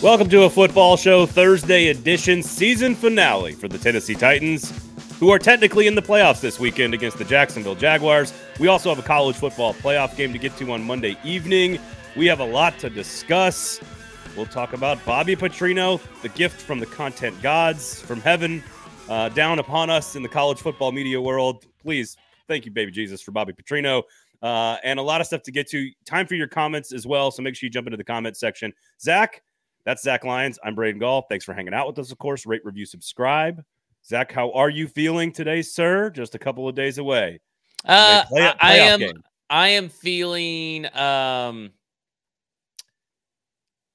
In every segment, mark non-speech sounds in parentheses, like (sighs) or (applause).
Welcome to a football show Thursday edition season finale for the Tennessee Titans, who are technically in the playoffs this weekend against the Jacksonville Jaguars. We also have a college football playoff game to get to on Monday evening. We have a lot to discuss. We'll talk about Bobby Petrino, the gift from the content gods from heaven uh, down upon us in the college football media world. Please, thank you, baby Jesus, for Bobby Petrino. Uh, and a lot of stuff to get to. Time for your comments as well. So make sure you jump into the comment section. Zach, that's Zach Lyons. I'm Braden Gall. Thanks for hanging out with us, of course. Rate, review, subscribe. Zach, how are you feeling today, sir? Just a couple of days away. Uh, play, I am. Game. I am feeling. Um,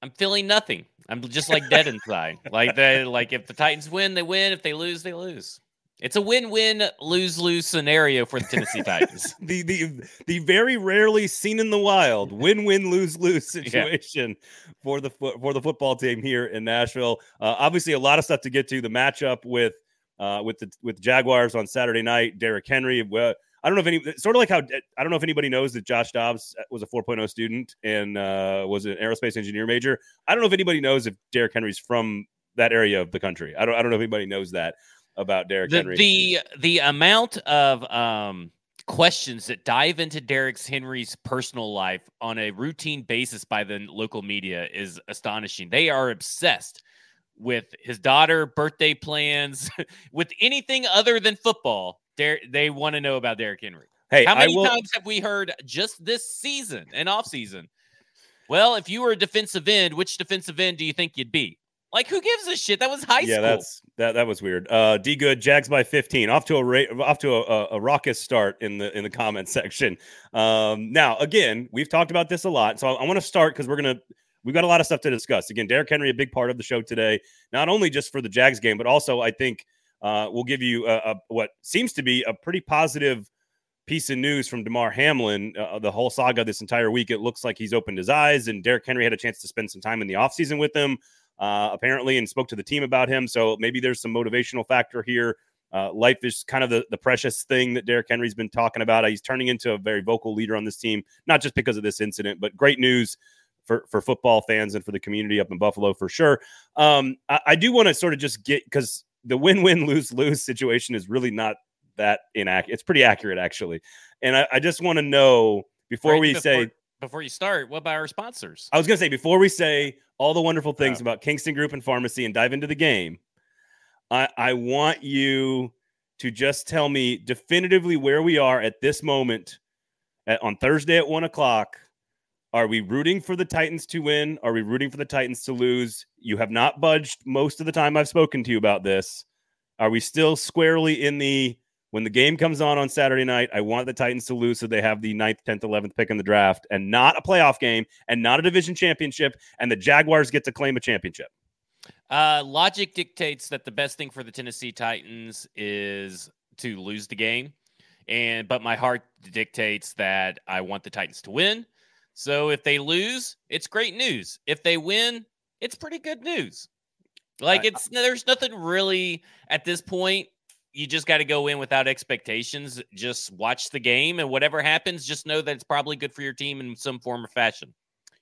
I'm feeling nothing. I'm just like dead (laughs) inside. like they, like if the Titans win, they win. If they lose, they lose. It's a win-win, lose-lose scenario for the Tennessee (laughs) Titans. the the the very rarely seen in the wild win-win, lose-lose (laughs) situation yeah. for the for the football team here in Nashville. Uh, obviously, a lot of stuff to get to. The matchup with uh, with the with the Jaguars on Saturday night. Derrick Henry. Well, I don't know if any sort of like how I don't know if anybody knows that Josh Dobbs was a 4.0 student and uh, was an aerospace engineer major. I don't know if anybody knows if Derrick Henry's from that area of the country. I don't I don't know if anybody knows that about Derrick the, Henry. The the amount of um, questions that dive into Derrick Henry's personal life on a routine basis by the local media is astonishing. They are obsessed with his daughter, birthday plans, (laughs) with anything other than football. They they want to know about Derrick Henry. Hey, how many will... times have we heard just this season and off season? Well, if you were a defensive end, which defensive end do you think you'd be? Like, who gives a shit? That was high yeah, school. Yeah, that's that. That was weird. Uh, D good Jags by fifteen. Off to a ra- off to a, a, a raucous start in the in the comment (laughs) section. Um, now, again, we've talked about this a lot, so I, I want to start because we're gonna we've got a lot of stuff to discuss. Again, Derrick Henry, a big part of the show today, not only just for the Jags game, but also I think uh, we'll give you a, a, what seems to be a pretty positive piece of news from Damar Hamlin. Uh, the whole saga this entire week, it looks like he's opened his eyes, and Derrick Henry had a chance to spend some time in the offseason with him uh, apparently, and spoke to the team about him. So maybe there's some motivational factor here. Uh, life is kind of the, the precious thing that Derrick Henry's been talking about. He's turning into a very vocal leader on this team, not just because of this incident, but great news for, for football fans and for the community up in Buffalo for sure. Um, I, I do want to sort of just get because the win win (laughs) lose lose situation is really not that inaccurate. It's pretty accurate actually, and I, I just want to know before right, we before, say before you start, what about our sponsors? I was going to say before we say all the wonderful things about Kingston Group and Pharmacy and dive into the game, I, I want you to just tell me definitively where we are at this moment at, on Thursday at one o'clock. Are we rooting for the Titans to win? Are we rooting for the Titans to lose? You have not budged most of the time I've spoken to you about this. Are we still squarely in the when the game comes on on Saturday night, I want the Titans to lose so they have the 9th, 10th, 11th pick in the draft and not a playoff game and not a division championship. And the Jaguars get to claim a championship. Uh, logic dictates that the best thing for the Tennessee Titans is to lose the game. And but my heart dictates that I want the Titans to win. So if they lose, it's great news. If they win, it's pretty good news. Like it's there's nothing really at this point you just got to go in without expectations. Just watch the game, and whatever happens, just know that it's probably good for your team in some form or fashion.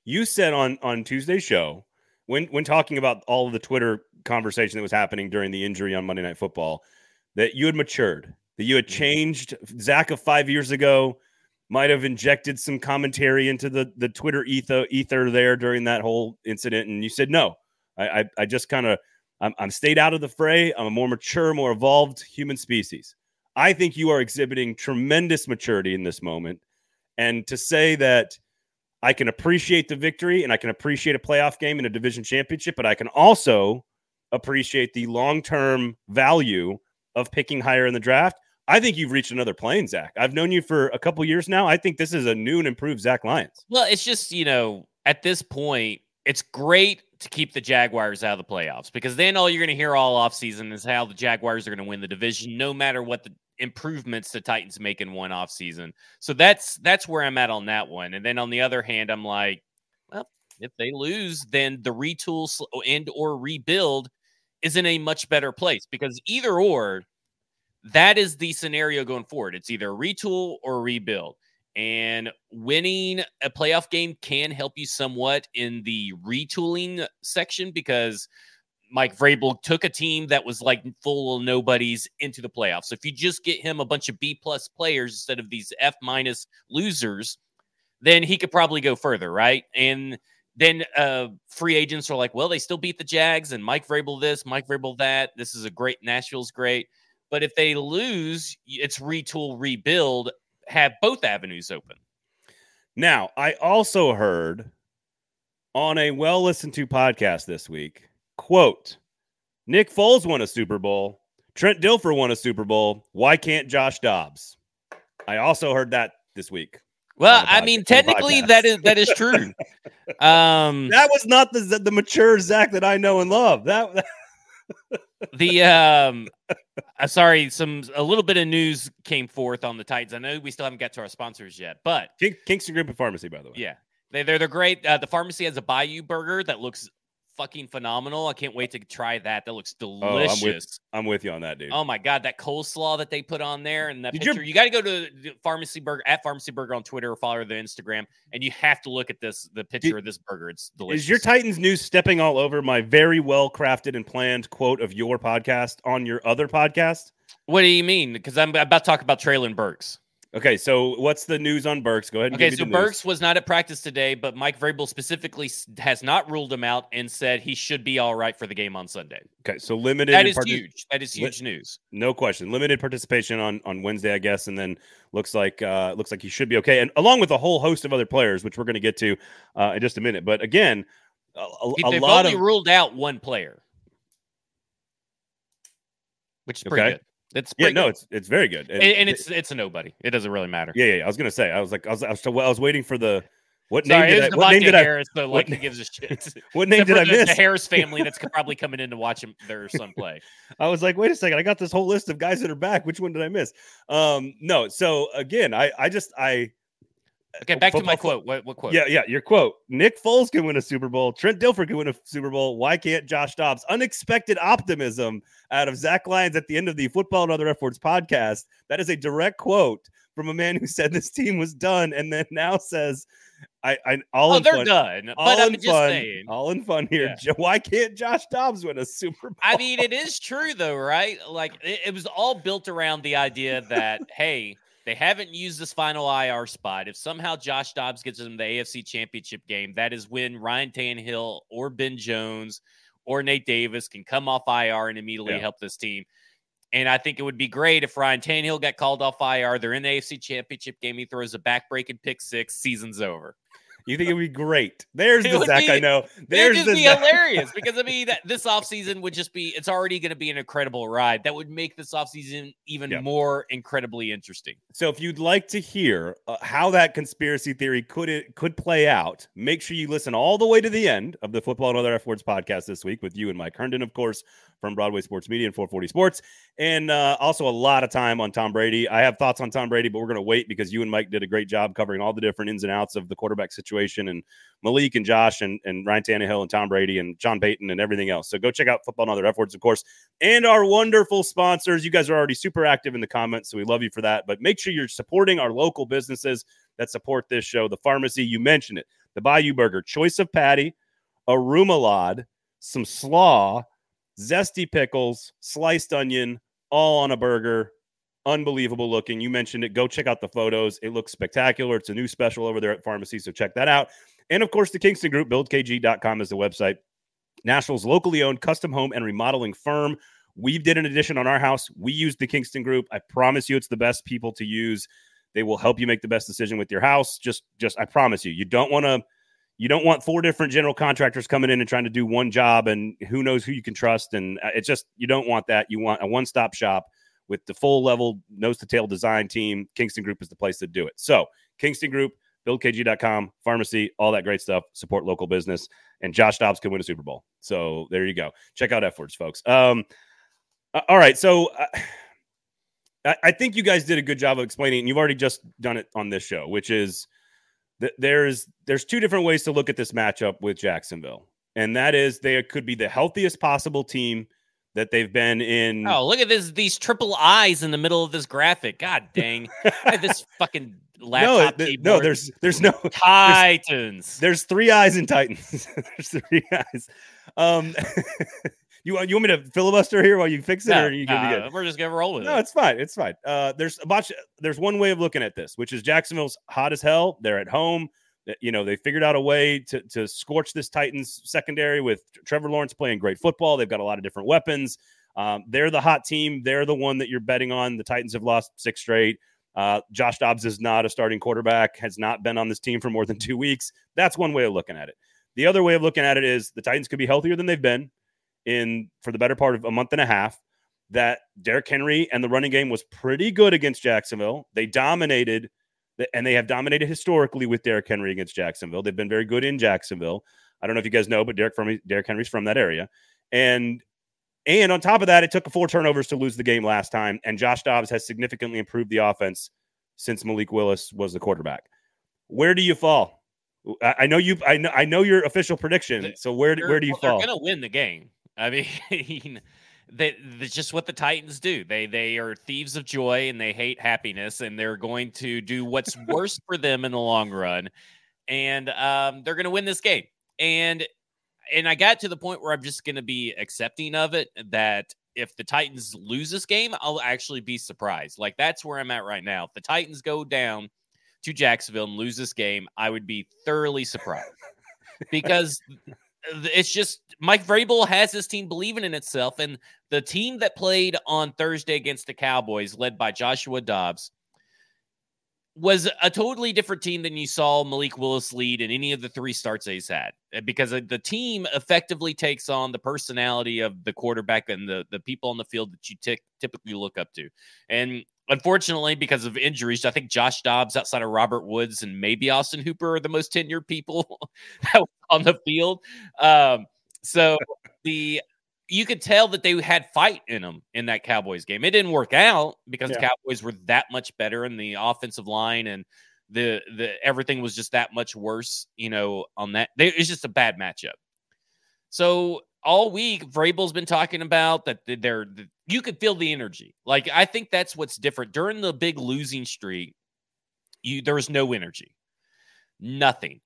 You said on on Tuesday's show when when talking about all of the Twitter conversation that was happening during the injury on Monday Night Football that you had matured, that you had mm-hmm. changed. Zach of five years ago might have injected some commentary into the the Twitter ether ether there during that whole incident, and you said no. I I, I just kind of I'm, I'm stayed out of the fray. I'm a more mature, more evolved human species. I think you are exhibiting tremendous maturity in this moment. And to say that I can appreciate the victory and I can appreciate a playoff game in a division championship, but I can also appreciate the long term value of picking higher in the draft. I think you've reached another plane, Zach. I've known you for a couple years now. I think this is a new and improved Zach Lyons. Well, it's just, you know, at this point, it's great to keep the Jaguars out of the playoffs because then all you're going to hear all offseason is how the Jaguars are going to win the division no matter what the improvements the Titans make in one offseason. So that's that's where I'm at on that one. And then on the other hand, I'm like, well, if they lose, then the retool and or rebuild is in a much better place because either or that is the scenario going forward. It's either retool or rebuild. And winning a playoff game can help you somewhat in the retooling section because Mike Vrabel took a team that was like full of nobodies into the playoffs. So if you just get him a bunch of B plus players instead of these F minus losers, then he could probably go further, right? And then uh, free agents are like, well, they still beat the Jags and Mike Vrabel this, Mike Vrabel that. This is a great Nashville's great. But if they lose, it's retool, rebuild, have both avenues open. Now, I also heard on a well listened to podcast this week, quote, Nick Foles won a Super Bowl. Trent Dilfer won a Super Bowl. Why can't Josh Dobbs? I also heard that this week. Well, I mean, technically that is that is true. (laughs) um, that was not the the mature Zach that I know and love. That the um, uh, sorry, some a little bit of news came forth on the Titans. I know we still haven't got to our sponsors yet, but King, Kingston Group of Pharmacy, by the way. Yeah, they they're they're great. Uh, the pharmacy has a Bayou burger that looks fucking phenomenal. I can't wait to try that. That looks delicious. Oh, I'm, with, I'm, with, you on that, dude. Oh my god, that coleslaw that they put on there and that Did picture. You got to go to Pharmacy Burger at Pharmacy Burger on Twitter or follow the Instagram, and you have to look at this the picture Did, of this burger. It's delicious. Is your Titans news stepping all over my very well crafted and planned quote of your podcast on your other podcast? What do you mean? Because I'm about to talk about Treylon Burks. Okay, so what's the news on Burks? Go ahead. okay, so Burks was not at practice today, but Mike Vrabel specifically has not ruled him out and said he should be all right for the game on Sunday. Okay, so limited. That is huge. That is huge li- news. No question. Limited participation on on Wednesday, I guess, and then looks like uh looks like he should be okay, and along with a whole host of other players, which we're going to get to uh, in just a minute. But again, a, a, they've lot only of ruled out one player, which is pretty okay. good. It's yeah, no, it's it's very good, and, and, it's it's a nobody. It doesn't really matter. Yeah, yeah. I was gonna say, I was like, I was, I was, I was waiting for the what Sorry, name did I? What name did Harris, I? But like, what, gives a shit. (laughs) what name did I the, miss? The Harris family that's (laughs) probably coming in to watch him, their son play. I was like, wait a second, I got this whole list of guys that are back. Which one did I miss? Um, no. So again, I I just I Okay, back to my quote. What, what quote? Yeah, yeah, your quote. Nick Foles can win a Super Bowl. Trent Dilfer can win a Super Bowl. Why can't Josh Dobbs? Unexpected optimism out of Zach Lyons at the end of the Football and Other F Words podcast. That is a direct quote from a man who said this team was done and then now says, I, I all oh, in they're fun, done. All but I'm in just fun, saying. All in fun here. Yeah. Why can't Josh Dobbs win a Super Bowl? I mean, it is true though, right? Like it, it was all built around the idea that, (laughs) hey, they haven't used this final IR spot. If somehow Josh Dobbs gets them the AFC Championship game, that is when Ryan Tannehill or Ben Jones or Nate Davis can come off IR and immediately yeah. help this team. And I think it would be great if Ryan Tannehill got called off IR. They're in the AFC Championship game. He throws a backbreaking pick six. Season's over. You think it would be great? There's the Zach be, I know. There's it would just be Zach. hilarious (laughs) because I mean that this offseason would just be it's already going to be an incredible ride. That would make this offseason even yep. more incredibly interesting. So if you'd like to hear uh, how that conspiracy theory could it could play out, make sure you listen all the way to the end of the Football and Other F Words podcast this week with you and Mike Herndon, of course, from Broadway Sports Media and 440 Sports, and uh, also a lot of time on Tom Brady. I have thoughts on Tom Brady, but we're going to wait because you and Mike did a great job covering all the different ins and outs of the quarterback situation and Malik and Josh and, and Ryan Tannehill and Tom Brady and John Payton and everything else. So go check out Football and Other F Words, of course, and our wonderful sponsors. You guys are already super active in the comments, so we love you for that. But make sure you're supporting our local businesses that support this show. The pharmacy, you mentioned it, the Bayou Burger, choice of patty, a remoulade, some slaw zesty pickles, sliced onion, all on a burger. Unbelievable looking. You mentioned it. Go check out the photos. It looks spectacular. It's a new special over there at Pharmacy, so check that out. And of course, the Kingston Group, buildkg.com is the website. Nashville's locally owned custom home and remodeling firm. We did an addition on our house. We used the Kingston Group. I promise you, it's the best people to use. They will help you make the best decision with your house. Just, just, I promise you, you don't want to you don't want four different general contractors coming in and trying to do one job and who knows who you can trust. And uh, it's just you don't want that. You want a one-stop shop with the full level nose to tail design team. Kingston group is the place to do it. So kingston group buildkg.com pharmacy all that great stuff. Support local business. And josh dobbs can win a super bowl. So there you go. Check out f folks. Um all right. So uh, (sighs) I think you guys did a good job of explaining and you've already just done it on this show which is there's there's two different ways to look at this matchup with Jacksonville, and that is they could be the healthiest possible team that they've been in. Oh, look at this! These triple eyes in the middle of this graphic. God dang! (laughs) this fucking laptop. No, th- no, there's there's no Titans. There's, there's three eyes in Titans. there's three (laughs) eyes. Um, (laughs) you want you want me to filibuster here while you fix it, no, or are you gonna be good? We're just gonna roll with no, it. No, it's fine. It's fine. Uh, there's a bunch. There's one way of looking at this, which is Jacksonville's hot as hell. They're at home. You know, they figured out a way to to scorch this Titans secondary with Trevor Lawrence playing great football. They've got a lot of different weapons. Um, they're the hot team. They're the one that you're betting on. The Titans have lost six straight. Uh, Josh Dobbs is not a starting quarterback, has not been on this team for more than two weeks. That's one way of looking at it. The other way of looking at it is the Titans could be healthier than they've been in for the better part of a month and a half. That Derrick Henry and the running game was pretty good against Jacksonville. They dominated, and they have dominated historically with Derrick Henry against Jacksonville. They've been very good in Jacksonville. I don't know if you guys know, but Derrick from Derrick Henry's from that area, and and on top of that, it took four turnovers to lose the game last time. And Josh Dobbs has significantly improved the offense since Malik Willis was the quarterback. Where do you fall? I, know you. I know. I know your official prediction. So where where do you well, fall? They're going to win the game. I mean, (laughs) they, that's just what the Titans do. They they are thieves of joy and they hate happiness, and they're going to do what's (laughs) worst for them in the long run. And um, they're going to win this game. And and I got to the point where I'm just going to be accepting of it that if the Titans lose this game, I'll actually be surprised. Like that's where I'm at right now. If the Titans go down to Jacksonville and lose this game, I would be thoroughly surprised because it's just Mike Vrabel has this team believing in itself, and the team that played on Thursday against the Cowboys, led by Joshua Dobbs, was a totally different team than you saw Malik Willis lead in any of the three starts he's had uh, because the team effectively takes on the personality of the quarterback and the, the people on the field that you t- typically look up to. And unfortunately, because of injuries, I think Josh Dobbs, outside of Robert Woods and maybe Austin Hooper, are the most tenured people (laughs) on the field. Um, so (laughs) the you could tell that they had fight in them in that Cowboys game. It didn't work out because yeah. the Cowboys were that much better in the offensive line and the the everything was just that much worse, you know, on that. They, it's just a bad matchup. So all week, Vrabel's been talking about that they're you could feel the energy. Like I think that's what's different during the big losing streak. You there was no energy, nothing.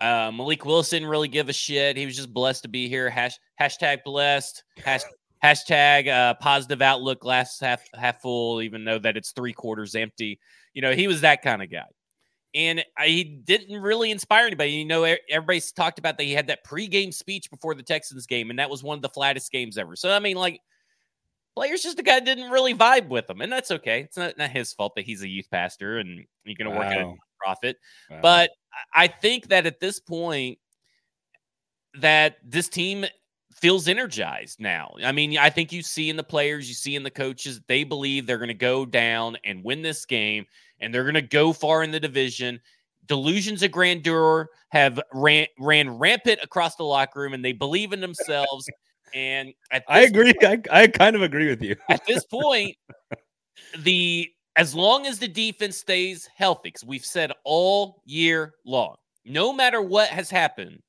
Uh, Malik Willis didn't really give a shit. He was just blessed to be here. Hash, hashtag blessed. Hash, hashtag uh, positive outlook. Glass half half full, even though that it's three quarters empty. You know, he was that kind of guy, and I, he didn't really inspire anybody. You know, everybody's talked about that he had that pregame speech before the Texans game, and that was one of the flattest games ever. So I mean, like players just a guy didn't really vibe with him, and that's okay. It's not, not his fault that he's a youth pastor and you're going to wow. work at a profit. Wow. But I think that at this point, that this team feels energized now. I mean, I think you see in the players, you see in the coaches, they believe they're going to go down and win this game, and they're going to go far in the division. Delusions of grandeur have ran ran rampant across the locker room, and they believe in themselves. (laughs) And I agree. Point, I, I kind of agree with you. (laughs) at this point, the as long as the defense stays healthy, because we've said all year long, no matter what has happened,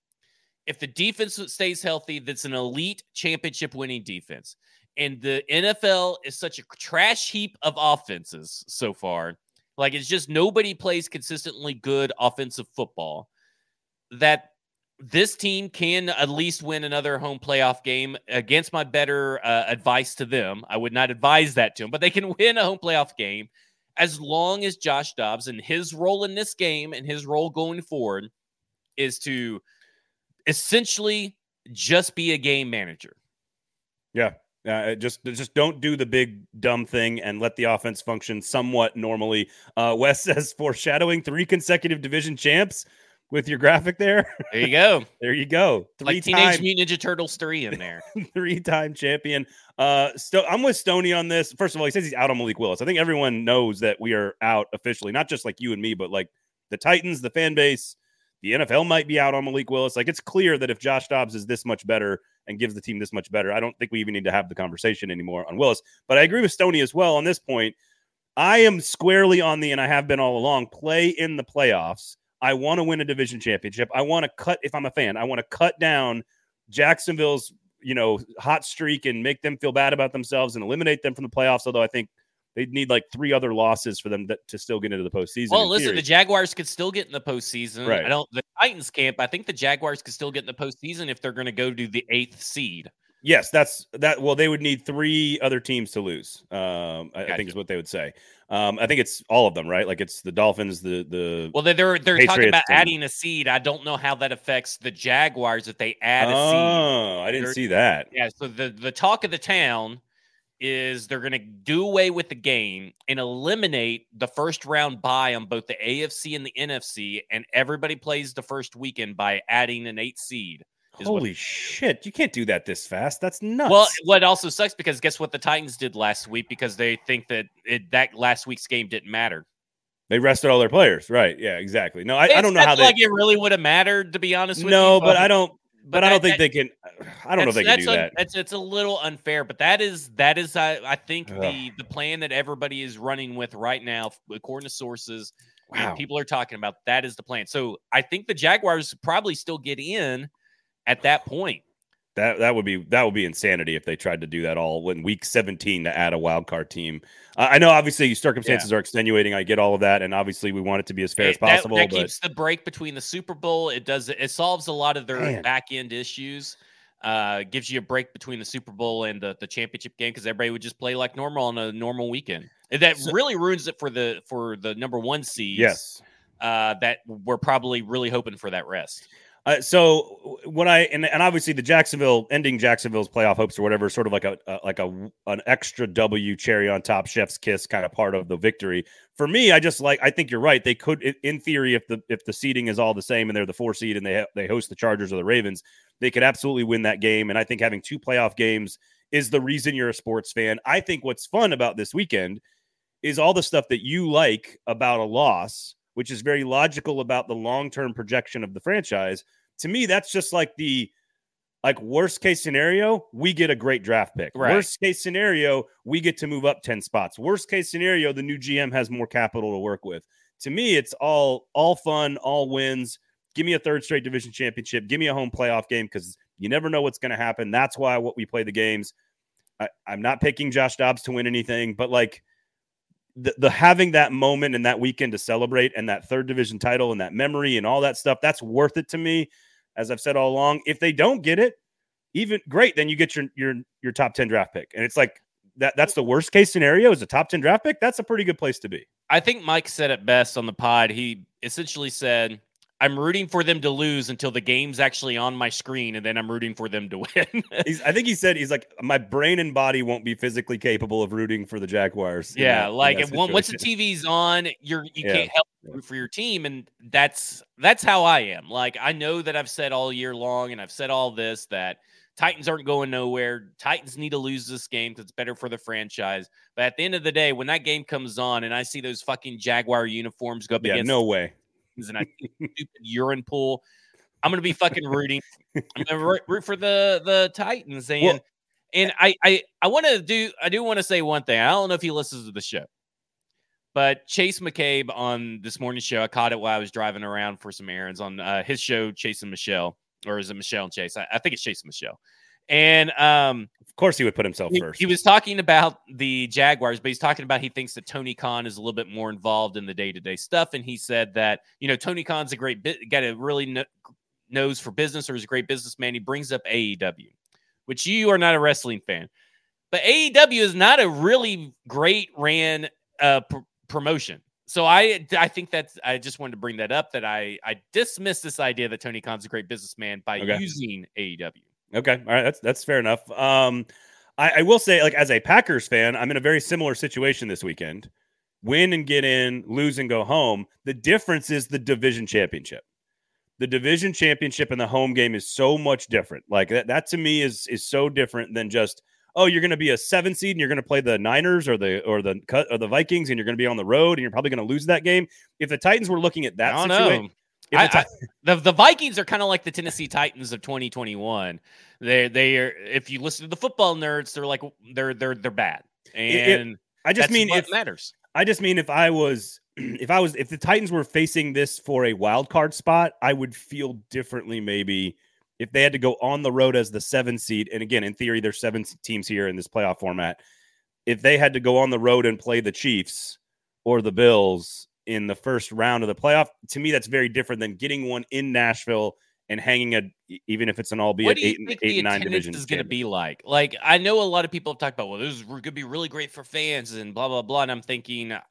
if the defense stays healthy, that's an elite championship winning defense. And the NFL is such a trash heap of offenses so far. Like it's just nobody plays consistently good offensive football that this team can at least win another home playoff game against my better uh, advice to them. I would not advise that to them, but they can (laughs) win a home playoff game as long as Josh Dobbs and his role in this game and his role going forward is to essentially just be a game manager. Yeah. Uh, just just don't do the big dumb thing and let the offense function somewhat normally. Uh, Wes (laughs) says foreshadowing three consecutive division champs with your graphic there. (laughs) There you go. there you go. Three like Teenage time, Mutant Ninja Turtles three in there. (laughs) three time champion. Uh, Sto- I'm with Stony on this. First of all, he says he's out on Malik Willis. I think everyone knows that we are out officially, not just like you and me, but like the Titans, the fan base, the NFL might be out on Malik Willis. Like it's clear that if Josh Dobbs is this much better and gives the team this much better, I don't think we even need to have the conversation anymore on Willis. But I agree with Stony as well on this point. I am squarely on the, and I have been all along, play in the playoffs I want to win a division championship. I want to cut, if I'm a fan, I want to cut down Jacksonville's you know hot streak and make them feel bad about themselves and eliminate them from the playoffs. Although I think they'd need like three other losses for them to, to still get into the postseason. Well, listen, theory. the Jaguars could still get in the postseason. Right. I don't. The Titans camp. I think the Jaguars could still get in the postseason if they're going to go to the eighth seed. Yes, that's that. Well, they would need three other teams to lose. Um, I, gotcha. I think is what they would say. Um, I think it's all of them, right? Like it's the Dolphins, the the. Well, they're they're, they're talking about and... adding a seed. I don't know how that affects the Jaguars if they add a oh, seed. Oh, I didn't they're, see that. Yeah, so the the talk of the town is they're going to do away with the game and eliminate the first round bye on both the AFC and the NFC, and everybody plays the first weekend by adding an eight seed. Holy shit! You can't do that this fast. That's nuts. Well, what also sucks because guess what the Titans did last week because they think that it, that last week's game didn't matter. They rested all their players, right? Yeah, exactly. No, I, I don't know how they like it really would have mattered to be honest with no, you. No, but I don't. But, but I don't think they can. (sighs) I don't know if they can do that. It's it's a little unfair, but that is that is I, I think Ugh. the the plan that everybody is running with right now, according to sources. Wow. people are talking about that is the plan. So I think the Jaguars probably still get in at that point. That that would be that would be insanity if they tried to do that all in week 17 to add a wild card team. Uh, I know obviously circumstances yeah. are extenuating. I get all of that, and obviously we want it to be as fair it, as possible. That, that but... keeps the break between the Super Bowl. It does it solves a lot of their Man. back end issues. Uh, gives you a break between the Super Bowl and the, the championship game because everybody would just play like normal on a normal weekend. That so, really ruins it for the for the number one seeds. Yes, uh, that we're probably really hoping for that rest. Uh, so what I and, and obviously the Jacksonville ending Jacksonville's playoff hopes or whatever, sort of like a, a like a an extra W cherry on top, chef's kiss kind of part of the victory. For me, I just like I think you're right. They could, in theory, if the if the seeding is all the same and they're the four seed and they ha- they host the Chargers or the Ravens, they could absolutely win that game. And I think having two playoff games is the reason you're a sports fan. I think what's fun about this weekend is all the stuff that you like about a loss which is very logical about the long-term projection of the franchise. To me, that's just like the like worst case scenario, we get a great draft pick. Right. Worst case scenario, we get to move up 10 spots. Worst case scenario, the new GM has more capital to work with. To me, it's all all fun, all wins. Give me a third straight division championship. Give me a home playoff game because you never know what's going to happen. That's why what we play the games. I, I'm not picking Josh Dobbs to win anything, but like the, the having that moment and that weekend to celebrate and that third division title and that memory and all that stuff that's worth it to me as i've said all along. If they don't get it even great then you get your your your top 10 draft pick. And it's like that that's the worst case scenario is a top 10 draft pick. That's a pretty good place to be. I think mike said it best on the pod. He essentially said I'm rooting for them to lose until the game's actually on my screen, and then I'm rooting for them to (laughs) win. I think he said he's like my brain and body won't be physically capable of rooting for the Jaguars. Yeah, that, like if once the TV's on, you're you yeah. can't help root for your team, and that's that's how I am. Like I know that I've said all year long, and I've said all this that Titans aren't going nowhere. Titans need to lose this game because it's better for the franchise. But at the end of the day, when that game comes on and I see those fucking Jaguar uniforms go up yeah, against no way and I stupid urine pool. I'm gonna be fucking rooting. I'm gonna root for the the Titans, and well, and I I I want to do I do want to say one thing. I don't know if he listens to the show, but Chase McCabe on this morning's show, I caught it while I was driving around for some errands on uh, his show, Chase and Michelle, or is it Michelle and Chase? I, I think it's Chase and Michelle. And um, course, he would put himself he, first. He was talking about the Jaguars, but he's talking about he thinks that Tony Khan is a little bit more involved in the day to day stuff. And he said that you know Tony Khan's a great bit, got a really no, knows for business or is a great businessman. He brings up AEW, which you are not a wrestling fan, but AEW is not a really great ran uh, pr- promotion. So I I think that's I just wanted to bring that up that I I dismiss this idea that Tony Khan's a great businessman by okay. using AEW. Okay, all right, that's that's fair enough. Um, I, I will say, like as a Packers fan, I'm in a very similar situation this weekend. Win and get in, lose and go home. The difference is the division championship. The division championship and the home game is so much different. Like that, that to me is is so different than just oh, you're going to be a seven seed and you're going to play the Niners or the or the cut or the Vikings and you're going to be on the road and you're probably going to lose that game. If the Titans were looking at that situation, I, I, the the Vikings are kind of like the Tennessee Titans of 2021. They they are. If you listen to the football nerds, they're like they're they're they're bad. And it, I just mean if matters. I just mean if I was (clears throat) if I was if the Titans were facing this for a wild card spot, I would feel differently maybe if they had to go on the road as the seven seed, and again, in theory, there's seven teams here in this playoff format. If they had to go on the road and play the Chiefs or the Bills in the first round of the playoff, to me, that's very different than getting one in Nashville and hanging a even if it's an albeit what do you eight, think eight the and nine division is going to be like? Like, I know a lot of people have talked about, well, this is going to be really great for fans and blah blah blah. And I'm thinking, uh,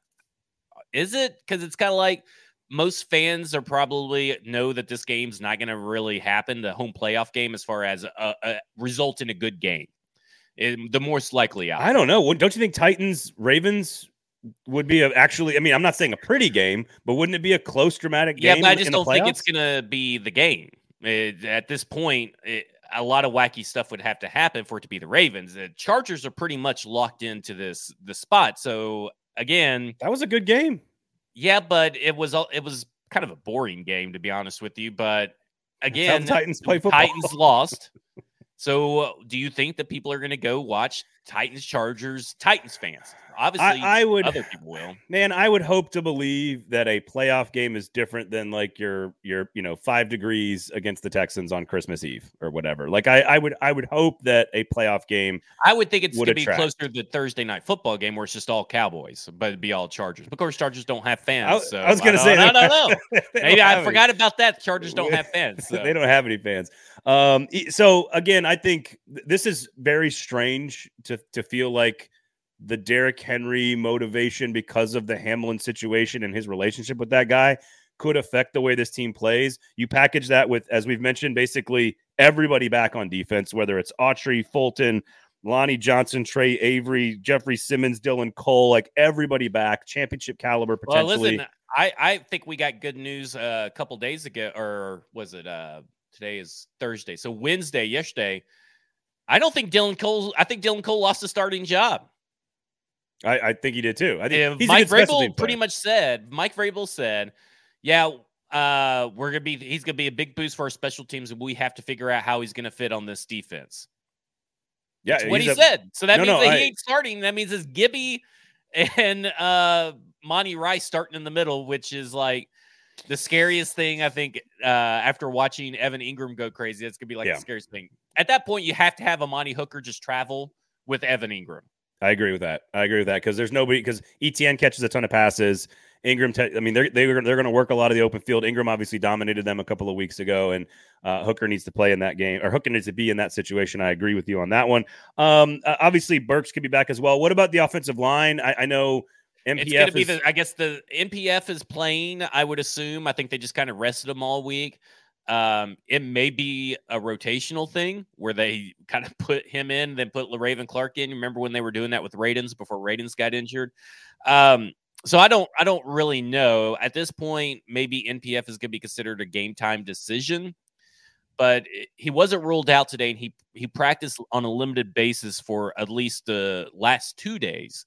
is it? Because it's kind of like most fans are probably know that this game's not going to really happen, the home playoff game, as far as a, a result in a good game. It, the most likely out. I don't know. Don't you think Titans Ravens would be a, actually? I mean, I'm not saying a pretty game, but wouldn't it be a close, dramatic game? yeah, but I just don't think it's going to be the game. It- at this point, it, a lot of wacky stuff would have to happen for it to be the Ravens. The Chargers are pretty much locked into this the spot. So again, That was a good game. yeah, but it was all it was kind of a boring game to be honest with you. But again, Titans play football. Titans lost. So do you think that people are going to go watch Titans Chargers Titans fans? Obviously, I, I would, other people will. man. I would hope to believe that a playoff game is different than like your your you know five degrees against the Texans on Christmas Eve or whatever. Like I, I would I would hope that a playoff game. I would think it's would going to be closer to the Thursday night football game where it's just all Cowboys, but it'd be all Chargers. Of course, Chargers don't have fans. I, so I was going to don't- say, I (laughs) don't know. Maybe I any. forgot about that. Chargers don't have fans. (laughs) So. they don't have any fans. Um, so again, I think th- this is very strange to to feel like the Derrick Henry motivation because of the Hamlin situation and his relationship with that guy could affect the way this team plays. You package that with, as we've mentioned, basically everybody back on defense, whether it's Autry, Fulton, Lonnie Johnson, Tre Avery, Jeffrey Simmons, Dylan Cole, like everybody back, championship caliber Well, listen, I, I think we got good news uh, a couple days ago, or was it uh, today is Thursday? So Wednesday, yesterday. I don't think Dylan Cole. I think Dylan Cole lost a starting job. I, I think he did too. I think Yeah, Mike Vrabel pretty much said. Mike Vrabel said, "Yeah, uh, we're gonna be. He's gonna be a big boost for our special teams, and we have to figure out how he's gonna fit on this defense." Yeah, That's what he a- said. So that No, means no, that I- he ain't starting. That means it's Gibby and uh Monty Rice starting in the middle, which is like the scariest thing I think uh after watching Evan Engram go crazy. It's gonna be like Yeah. the scariest thing. At that point, you have to have Amani Hooker just travel with Evan Engram. I agree with that. I agree with that because there's nobody because ETN catches a ton of passes. Engram, te- I mean, they're they're they're going to work a lot of the open field. Engram obviously dominated them a couple of weeks ago, and uh, Hooker needs to play in that game, or Hooker needs to be in that situation. I agree with you on that one. Um, uh, obviously, Burks could be back as well. What about the offensive line? I, I know NPF it's gonna be is- the I guess the NPF is playing, I would assume. I think they just kind of rested him all week. Um, it may be a rotational thing where they kind of (laughs) put him in, then put Raven Clark in. Remember when they were doing that with Radunz before Radunz got injured? Um, so I don't I don't really know. At this point, maybe NPF is gonna be considered a game time decision. But he wasn't ruled out today, and he he practiced on a limited basis for at least the last two days.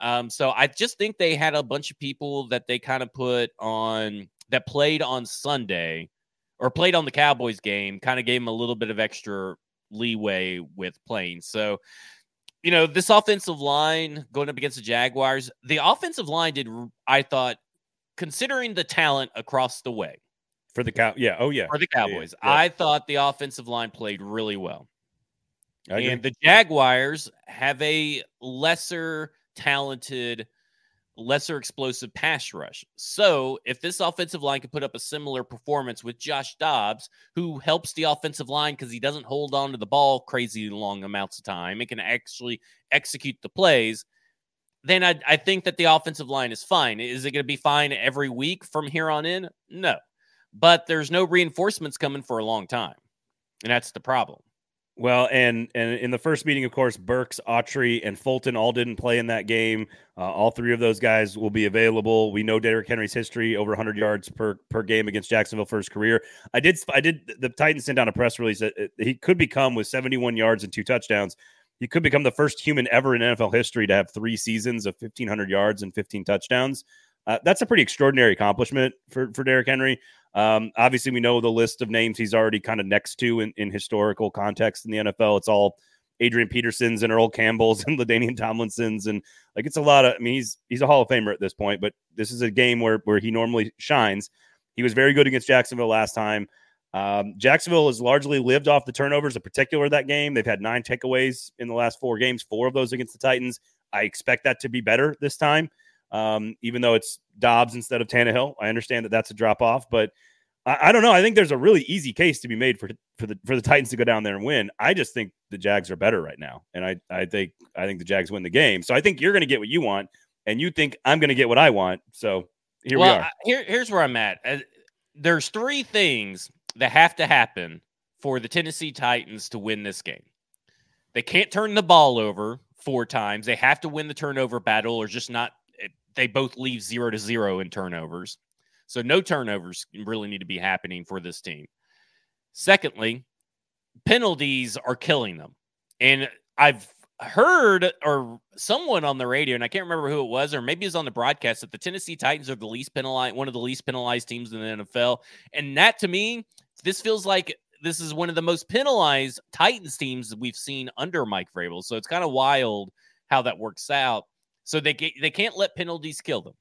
Um, so I just think they had a bunch of people that they kind of put on that played on Sunday or played on the Cowboys game, kind of gave them a little bit of extra leeway with playing. So, you know, this offensive line going up against the Jaguars, the offensive line did, I thought, considering the talent across the way for the cow. Yeah. Oh yeah. for the Yeah, yeah, Cowboys, yeah. I thought the offensive line played really well. And the Jaguars have a lesser talented, lesser explosive pass rush. So if this offensive line can put up a similar performance with Josh Dobbs, who helps the offensive line because he doesn't hold on to the ball crazy long amounts of time and can actually execute the plays, then I, I think that the offensive line is fine. Is it going to be fine every week from here on in? No. But there's no reinforcements coming for a long time. And that's the problem. Well, and and in the first meeting, of course, Burks, Autry, and Fulton all didn't play in that game. Uh, all three of those guys will be available. We know Derrick Henry's history over 100 yards per per game against Jacksonville for his career. I did I did the Titans sent down a press release that uh, he could become with 71 yards and two touchdowns. He could become the first human ever in NFL history to have three seasons of 1,500 yards and 15 touchdowns. Uh, that's a pretty extraordinary accomplishment for for Derrick Henry. Um, obviously, we know the list of names he's already kind of next to in, in historical context in the NFL. It's all Adrian Petersons and Earl Campbells (laughs) and Ladainian Tomlinsons, and like it's a lot of. I mean, he's he's a Hall of Famer at this point, but this is a game where where he normally shines. He was very good against Jacksonville last time. Um, Jacksonville has largely lived off the turnovers, in particular that game. They've had nine takeaways in the last four games, four of those against the Titans. I expect that to be better this time, um, even though it's Dobbs instead of Tannehill. I understand that that's a drop off, but I, I, don't know. I think there's a really easy case to be made for for the for the Titans to go down there and win. I just think the Jags are better right now, and I I think I think the Jags win the game. So I think you're going to get what you want, and you think I'm going to get what I want. So here well, we are. Here, here's where I'm at. Uh, there's three things that have to happen for the Tennessee Titans to win this game. They can't turn the ball over four times. They have to win the turnover battle or just not. They both leave zero to zero in turnovers. So no turnovers really need to be happening for this team. Secondly, penalties are killing them. And I've heard or someone on the radio, and I can't remember who it was, or maybe it was on the broadcast that the Tennessee Titans are the least penalized, one of the least penalized teams in the NFL. And that to me, this feels like this is one of the most penalized Titans teams we've seen under Mike Vrabel. So it's kind of wild how that works out. So they they can't let penalties kill them.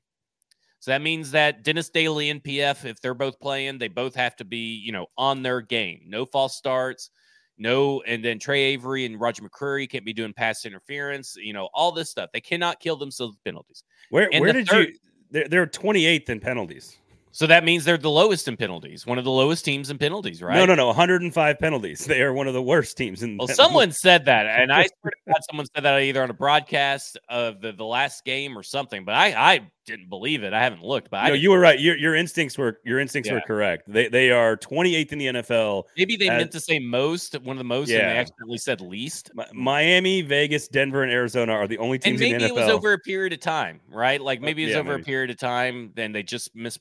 So that means that Dennis Daly and PF, if they're both playing, they both have to be, you know, on their game. No false starts, no, and then Tre Avery and Roger McCreary can't be doing pass interference, you know, all this stuff. They cannot kill themselves with penalties. Where and where did third, you they're, they're 28th in penalties. So that means they're the lowest in penalties, one of the lowest teams in penalties, right? No, no, no, 105 penalties. They are one of the worst teams in. Well, penalties. someone said that, and I (laughs) swear to God, someone said that either on a broadcast of the, the last game or something. But I, I didn't believe it. I haven't looked, but no, you were right. Your, your instincts were your instincts yeah. were correct. They they are 28th in the NFL. Maybe they meant to say most, one of the most, yeah. and they accidentally said least. Miami, Vegas, Denver, and Arizona are the only teams. And maybe it was over a period of time, right? Like uh, maybe it was yeah, over maybe. a period of time. Then they just mis-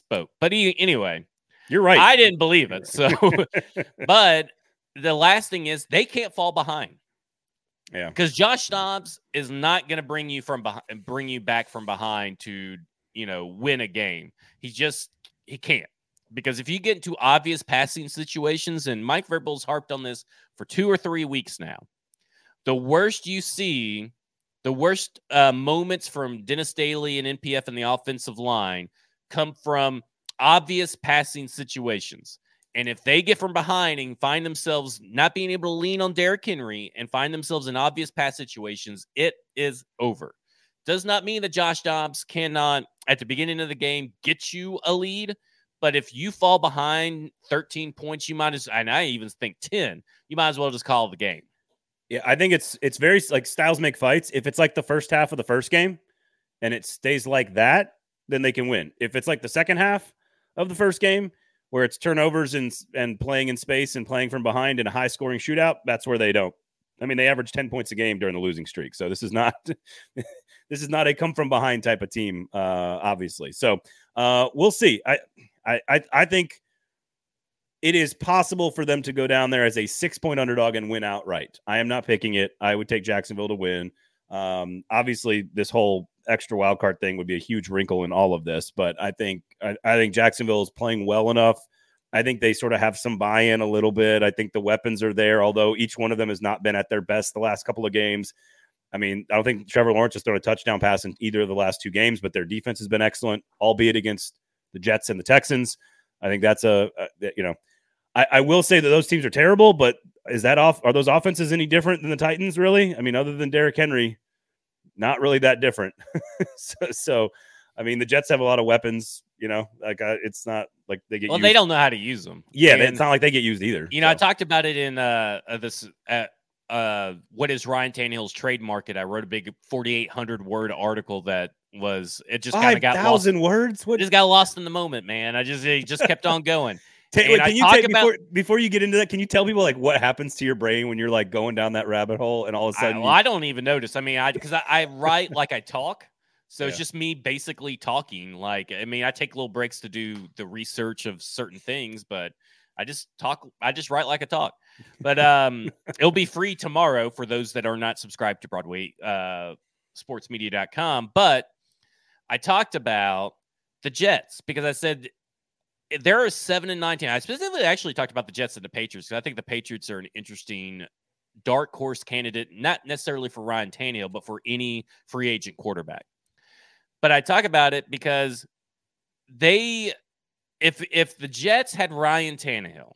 misspoke. But he, anyway, you're right. I didn't believe it. So, (laughs) (laughs) but the last thing is they can't fall behind. Yeah. Because Josh Dobbs is not going to bring you from behind, bring you back from behind to, you know, win a game. He just he can't. Because if you get into obvious passing situations, and Mike Vrabel's harped on this for two or three weeks now, the worst you see, the worst uh, moments from Dennis Daly and NPF in the offensive line come from obvious passing situations. And if they get from behind and find themselves not being able to lean on Derrick Henry and find themselves in obvious pass situations, it is over. Does not mean that Josh Dobbs cannot, at the beginning of the game, get you a lead. But if you fall behind 13 points, you might as and I even think 10, you might as well just call the game. Yeah, I think it's it's very like styles make fights. If it's like the first half of the first game and it stays like that, then they can win. If it's like the second half of the first game where it's turnovers and and playing in space and playing from behind in a high scoring shootout, that's where they don't. I mean, they average 10 points a game during the losing streak. So this is not (laughs) this is not a come from behind type of team, uh, obviously. So uh, we'll see. I, I I think it is possible for them to go down there as a six point underdog and win outright. I am not picking it. I would take Jacksonville to win. Um, obviously, this whole extra wild card thing would be a huge wrinkle in all of this. But I think I, I think Jacksonville is playing well enough. I think they sort of have some buy-in a little bit. I think the weapons are there, although each one of them has not been at their best the last couple of games. I mean, I don't think Trevor Lawrence has thrown a touchdown pass in either of the last two games, but their defense has been excellent, albeit against the Jets and the Texans. I think that's a, a you know, I, I, will say that those teams are terrible, but is that off? Are those offenses any different than the Titans? Really? I mean, other than Derrick Henry, not really that different. (laughs) so, so, I mean, the Jets have a lot of weapons. You know, like uh, it's not like they get. Well, used. they don't know how to use them. Yeah, and, it's not like they get used either. You know, so. I talked about it in uh, uh this uh, uh what is Ryan Tannehill's trade market. I wrote a big forty eight hundred word article that was it just kind of got thousand words. What just got lost in the moment, man. I just it just kept on going. Wait, can you take about, before, before you get into that? Can you tell people like what happens to your brain when you're like going down that rabbit hole and all of a sudden? I, well, you... I don't even notice. I mean, I because I, I, write like I talk, so yeah. it's just me basically talking. Like, I mean, I take little breaks to do the research of certain things, but I just talk. I just write like I talk. But um, (laughs) it'll be free tomorrow for those that are not subscribed to Broadway uh, Sportsmedia.com. But I talked about the Jets because I said Eh, there are seven and nineteen. I specifically actually talked about the Jets and the Patriots because I think the Patriots are an interesting dark horse candidate, not necessarily for Ryan Tannehill, but for any free agent quarterback. But I talk about it because they if if the Jets had Ryan Tannehill,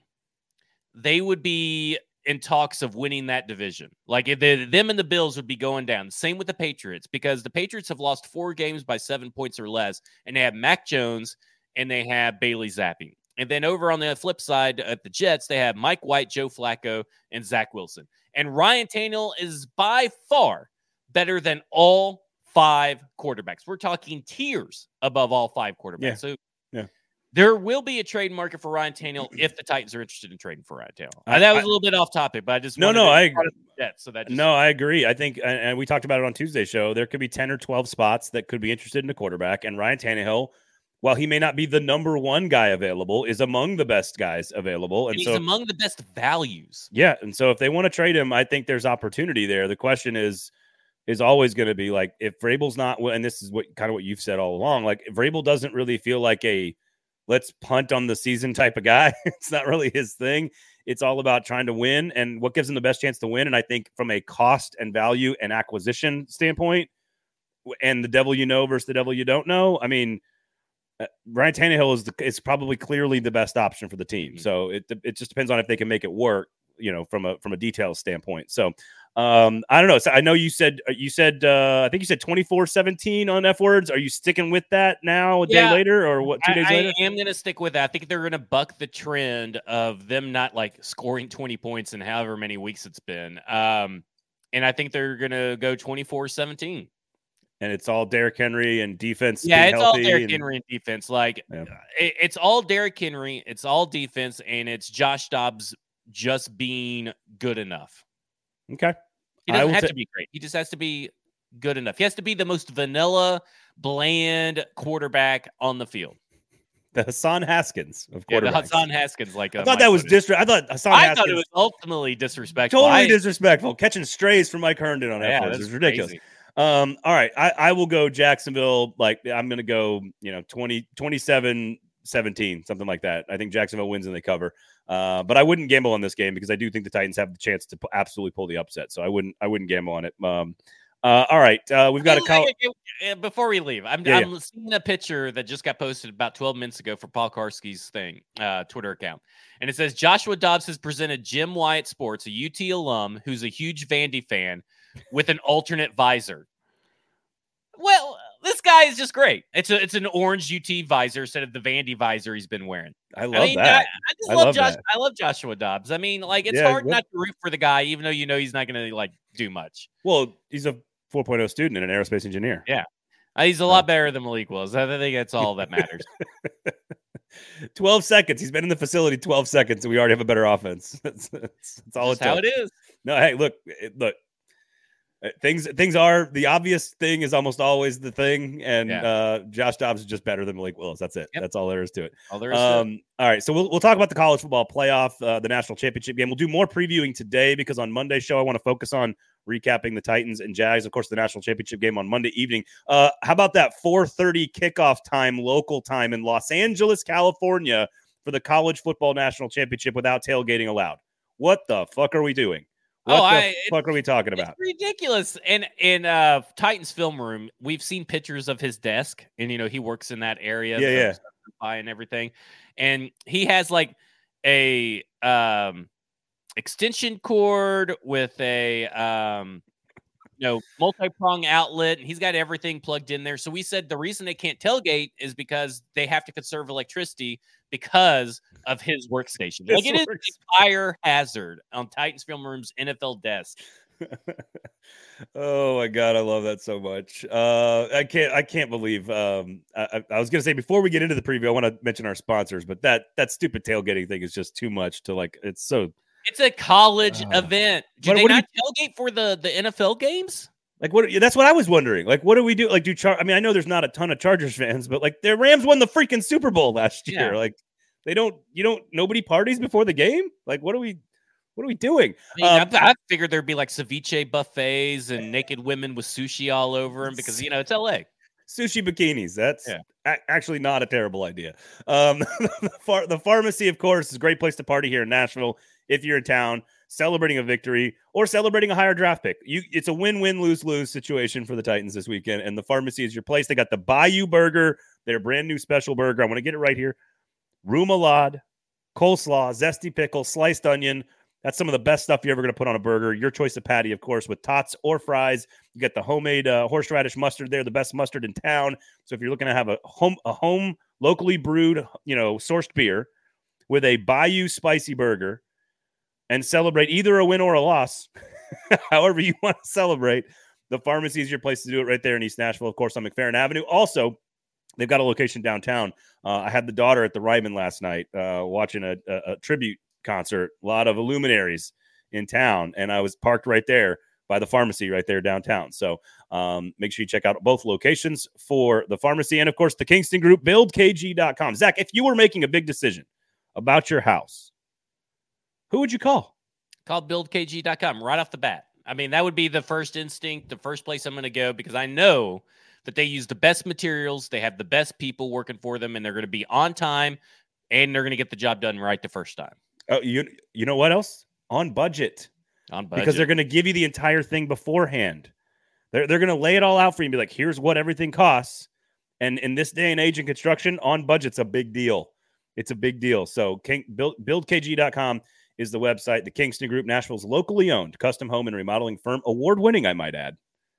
they would be in talks of winning that division. Like if they, them and the Bills would be going down. Same with the Patriots because the Patriots have lost four games by seven points or less, and they have Mac Jones and they have Bailey Zappe. And then over on the flip side at the Jets, they have Mike White, Joe Flacco, and Zach Wilson. And Ryan Tannehill is by far better than all five quarterbacks. We're talking tiers above all five quarterbacks. Yeah. So Yeah. there will be a trade market for Ryan Tannehill (clears throat) if the Titans are interested in trading for Ryan Tannehill. I- that was I- a little bit off topic, but I just No, no, to- I- yeah, so that just, No, I agree. I think, and and we talked about it on Tuesday show. There could be ten or twelve spots that could be interested in a quarterback, and Ryan Tannehill, while he may not be the number one guy available, is among the best guys available. and And he's so, among the best values. yeah, and so if they want to trade him, I think there's opportunity there. The question is, is always going to be like if Vrabel's not, and this is what kind of what you've said all along. Like Vrabel doesn't really feel like a let's punt on the season (laughs) type of guy. (laughs) it's not really his thing. It's all about trying to win and what gives him the best chance to win. And I think from a cost and value and acquisition standpoint, and the devil you know versus the devil you don't know. I mean, Ryan Tannehill is the, is probably clearly the best option for the team. Mhm. So it it just depends on if they can make it work. You know, from a from a details standpoint. So um, I don't know. So I know you said uh, you said uh, I think you said 24-17 on F words. Are you sticking with that now a Yeah. day later or what two I, days I later? am going to stick with that. I think they're going to buck the trend of them not like scoring 20 points in however many weeks it's been. Um, and I think they're going to go 24 17. And it's all Derrick Henry and defense. Yeah, it's all Derrick and- Henry and defense. Like, Yeah. it- it's all Derrick Henry, it's all defense, and it's Josh Dobbs just being good enough. Okay. He I doesn't have ta- to be great. He just has to be good enough. He has to be the most vanilla, bland quarterback on the field. The Hassan Haskins of Yeah, the. Hassan Haskins, like I uh, thought Mike that was disrespectful. I thought Hassan I Haskins thought it was ultimately disrespectful. totally I- disrespectful. Catching strays from Mike Herndon on yeah, that's is ridiculous. crazy. Um, all right. I, I will go Jacksonville. Like I'm going to go, you know, 20, 27, 17, something like that. I think Jacksonville wins and they cover. Uh, but I wouldn't gamble on this game because I do think the Titans have the chance to pu- absolutely pull the upset. So I wouldn't, I wouldn't gamble on it. Um, uh, all right. Uh, we've got a call. Before we leave, I'm, Yeah, I'm seeing a picture that just got posted about 12 minutes ago for Paul Kuharsky's thing, uh, Twitter account. And it says Joshua Dobbs has presented Jim Wyatt Sports, a UT alum who's a huge Vandy fan, with an alternate visor. Well, this guy is just great. It's a it's an orange UT visor instead of the Vandy visor he's been wearing. I love I mean, that. I just I love, love Josh. that. I love Joshua Dobbs. I mean, like it's Yeah, hard good. not to root for the guy, even though you know he's not going to like do much. Well, he's a 4.0 student and an aerospace engineer. Yeah. Uh, he's a lot better than Malik was. I think that's all that matters. (laughs) 12 seconds. He's been in the facility 12 seconds and we already have a better offense. (laughs) that's, that's, that's all Just it how it is. No, hey, look, look. Uh, Things things are the obvious thing is almost always the thing, and Yeah. uh, Josh Dobbs is just better than Malik Willis. That's it. Yep. That's all there is to it. All there is to it. Um, all right, so we'll we'll talk about the college football playoff, uh, the national championship game. We'll do more previewing today because on Monday's show I want to focus on recapping the Titans and Jags, of course, the national championship game on Monday evening. Uh, how about that 4:30 kickoff time, local time in Los Angeles, California, for the college football national championship without tailgating allowed? What the fuck are we doing? What Oh, the I- fuck are we talking about? It's ridiculous. And in uh Titans film room, we've seen pictures of his desk, and you know he works in that area, Yeah, yeah. And everything. And he has like a um extension cord with a um you know multi-prong outlet and he's got everything plugged in there so we said the reason they can't tailgate is because they have to conserve electricity because of his workstation like His it is works- a fire hazard on titans film rooms nfl desk (laughs) oh my god, I love that so much. Uh, I can't, I can't believe. Um, I, I- I was gonna say before we get into the preview, I want to mention our sponsors, but that that stupid tailgating thing is just too much to like. It's so It's a college Ah. event. Do What- they what not tailgate for the the NFL games? like what. That's what I was wondering. Like, what do we do? Like, do char? I mean, I know there's not a ton of Chargers fans, but like, the Rams won the freaking Super Bowl last year. Yeah. Like, they don't. You don't. Nobody parties before the game. Like, what are we? What are we doing? I, mean, Um, I, I figured there'd be like ceviche buffets and naked women with sushi all over them because you know it's LA. sushi bikinis. That's Yeah. a- actually not a terrible idea. Um, (laughs) the, phar- the pharmacy, of course, is a great place to party here in Nashville. If you're in town celebrating a victory or celebrating a higher draft pick, you it's a win-win lose-lose situation for the Titans this weekend. And the pharmacy is your place. They got the Bayou Burger, their brand new special burger. I want to get it right here. remoulade, coleslaw, zesty pickle, sliced onion. That's some of the best stuff you're ever going to put on a burger. Your choice of patty, of course, with tots or fries. You get the homemade uh, horseradish mustard there, the best mustard in town. So if you're looking to have a home, a home locally brewed, you know, sourced beer with a Bayou spicy burger and celebrate either a win or a loss, (laughs) however you want to celebrate, the pharmacy is your place to do it right there in East Nashville, of course, on McFerrin Avenue. Also, they've got a location downtown. Uh, I had the daughter at the Ryman last night uh, watching a, a, a, tribute concert, a lot of luminaries in town, and I was parked right there by the pharmacy right there downtown. So um, make sure you check out both locations for the pharmacy and, of course, the Kingston Group, buildkg.com. Zach, if you were making a big decision about your house, who would you call? Call buildkg.com right off the bat. I mean, that would be the first instinct, the first place I'm going to go because I know that they use the best materials, they have the best people working for them, and they're going to be on time and they're going to get the job done right the first time. Oh, you you know what else? On budget. On budget. Because they're going to give you the entire thing beforehand. They're they're going to lay it all out for you and be like, here's what everything costs. And in this day and age in construction, on budget's a big deal. It's a big deal. So King, build, buildkg.com is the website. The Kingston Group, Nashville's locally owned custom home and remodeling firm, award winning, I might add,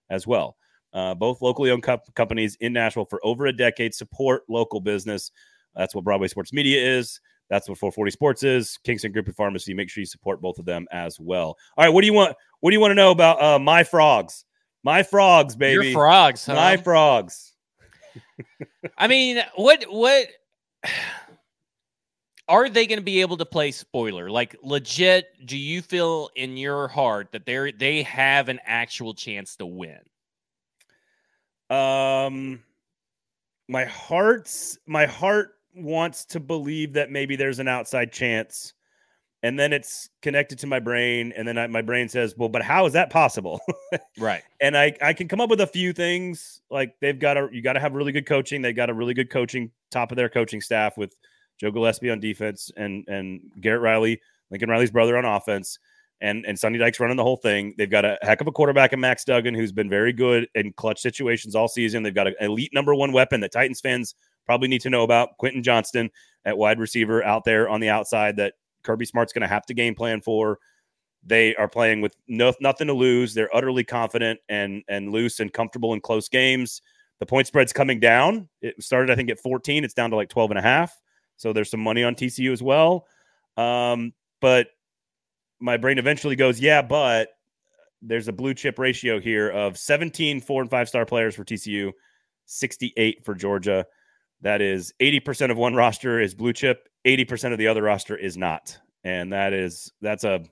as well. Uh, both locally owned co- companies in Nashville for over a decade support local business. That's what Broadway Sports Media is. That's what 440 Sports is. Kingston Group of Pharmacy. Make sure you support both of them as well. All right, what do you want? What do you want to know about uh, my frogs? My frogs, baby. Your frogs. Huh? My frogs. (laughs) I mean, what what are they going to be able to play spoiler? Like legit, do you feel in your heart that they they have an actual chance to win? Um my heart's my heart wants to believe that maybe there's an outside chance and then it's connected to my brain and then I, my brain says well but how is that possible (laughs) right and i i can come up with a few things like they've got to you got to have really good coaching They've got a really good coaching top of their coaching staff with Joe Gillespie on defense and and Garrett Riley, Lincoln Riley's brother on offense, and and Sonny Dykes running the whole thing. They've got a heck of a quarterback in Max Duggan, who's been very good in clutch situations all season. They've got an elite number one weapon that Titans fans probably need to know about. Quentin Johnston at wide receiver out there on the outside that Kirby Smart's going to have to game plan for. They are playing with no, nothing to lose. They're utterly confident and and loose and comfortable in close games. The point spread's coming down. It started, I think, at 14. It's down to like 12 and a half. So there's some money on TCU as well. Um, but my brain eventually goes, yeah, but there's a blue chip ratio here of 17 four and five star players for TCU, 68 for Georgia. That is 80% of one roster is blue chip, 80% of the other roster is not. And that is that's a